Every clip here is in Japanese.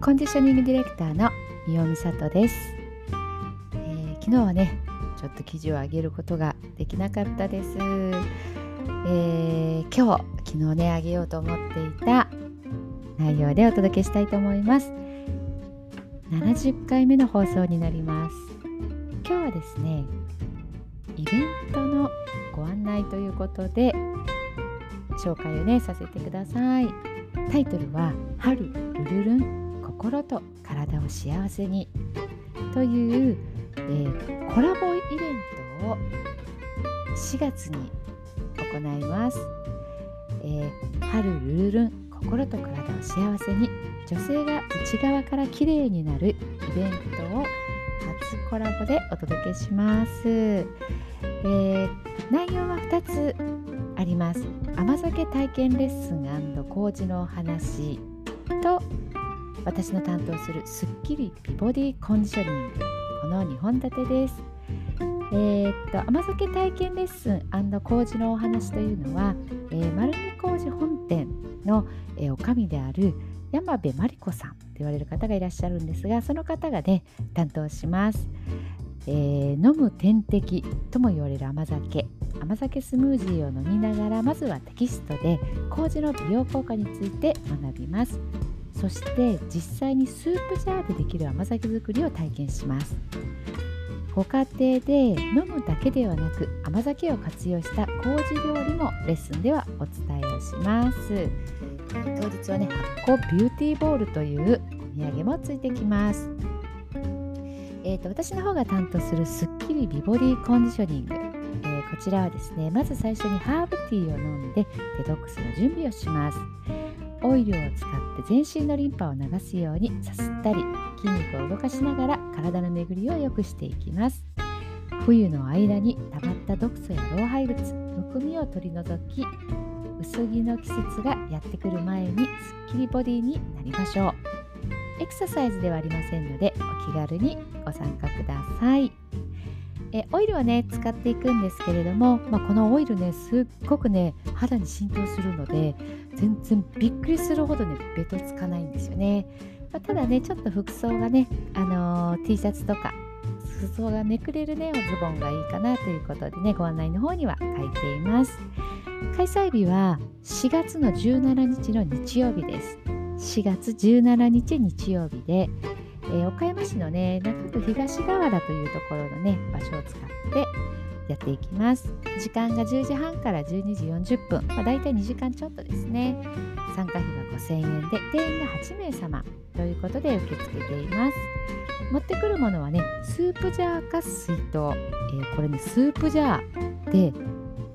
コンディショニングディレクターの三尾美里です、えー、昨日はねちょっと記事を上げることができなかったです、えー、今日昨日ねあげようと思っていた内容でお届けしたいと思います。70回目の放送になります。今日はですねイベントのご案内ということで紹介をねさせてください。タイトルは「春ルルルン心と体を幸せに」という、えー、コラボイベントを4月に行います、えー、春ルルルン心と体を幸せに。女性が内側から綺麗になるイベントを初コラボでお届けします、えー、内容は2つあります。甘酒体験レッスン麹のお話と私の担当するスッキリ美ボディコンディショニング。この2本立てです。えー、っと甘酒体験レッスン麹のお話というのは、えー、丸二麹本店の、えー、おかみである山部真理子さんと言われる方がいらっしゃるんですがその方がね担当します、えー、飲む点滴とも言われる甘酒。甘酒スムージーを飲みながらまずはテキストで麹の美容効果について学びます。そして実際にスープジャーでできる甘酒作りを体験します。ご家庭で飲むだけではなく甘酒を活用した麹料理もレッスンではお伝えをします。当日はね発酵ビューティーボールというお土産もついてきます。えーと、私の方が担当するスッキリ美ボディコンディショニング、えー、こちらはですねまず最初にハーブティーを飲んでデトックスの準備をします。オイルを使って全身のリンパを流すようにさすったり筋肉を動かしながら体の巡りを良くしていきます。冬の間に溜まった毒素や老廃物むくみを取り除き薄着の季節がやってくる前にすっきりボディになりましょう。エクササイズではありませんのでお気軽にご参加ください。えオイルはね使っていくんですけれども、まあ、このオイルねすっごくね肌に浸透するので全然びっくりするほどねベトつかないんですよね、まあ、ただねちょっと服装がね、あのー、T シャツとか裾がめくれるねおズボンがいいかなということでねご案内の方には書いています。開催日は4月の17日の日曜日です。4月17日日曜日でえー、岡山市のね中区東河原というところのね場所を使ってやっていきます。時間が10時半から12時40分、まあ、大体2時間ちょっとですね。参加費は5000円で定員が8名様ということで受け付けています。持ってくるものはねスープジャーか水筒、えー、これねスープジャーで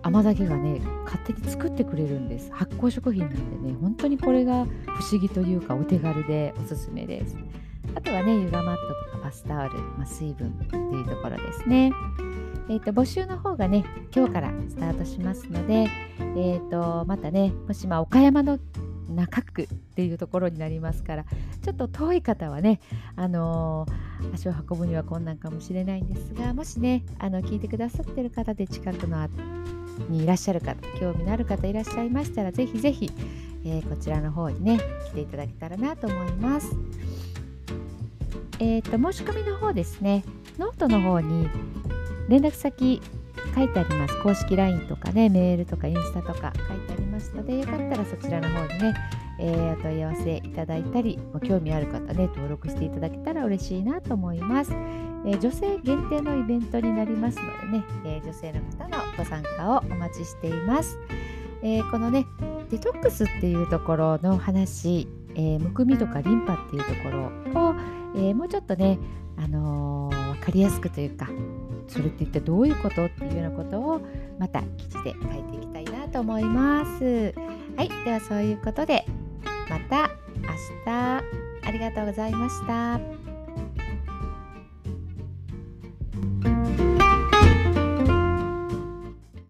甘酒がね勝手に作ってくれるんです。発酵食品なんでね本当にこれが不思議というかお手軽でおすすめです。あとはね、湯がマットとかバスタオル、まあ、水分というところですね。えーと、募集の方がね、今日からスタートしますので、えーと、またね、もしまあ岡山の中区っていうところになりますから、ちょっと遠い方はね、あのー、足を運ぶには困難かもしれないんですが、もしね、あの聞いてくださってる方で近くのにいらっしゃる方、興味のある方いらっしゃいましたら、ぜひぜひ、えー、こちらの方にね、来ていただけたらなと思います。えーと、申し込みの方ですね。ノートの方に連絡先書いてあります。公式 LINE とかねメールとかインスタとか書いてありますのでよかったらそちらの方にね、えー、お問い合わせいただいたり興味ある方ね登録していただけたら嬉しいなと思います、えー、女性限定のイベントになりますのでね、えー、女性の方のご参加をお待ちしています、えこのねデトックスっていうところの話、えむくみとかリンパっていうところをえー、もうちょっとね、あのー、分かりやすくというかそれって一体どういうことっていうようなことをまた記事で書いていきたいなと思います。はい、ではそういうことでまた明日ありがとうございました。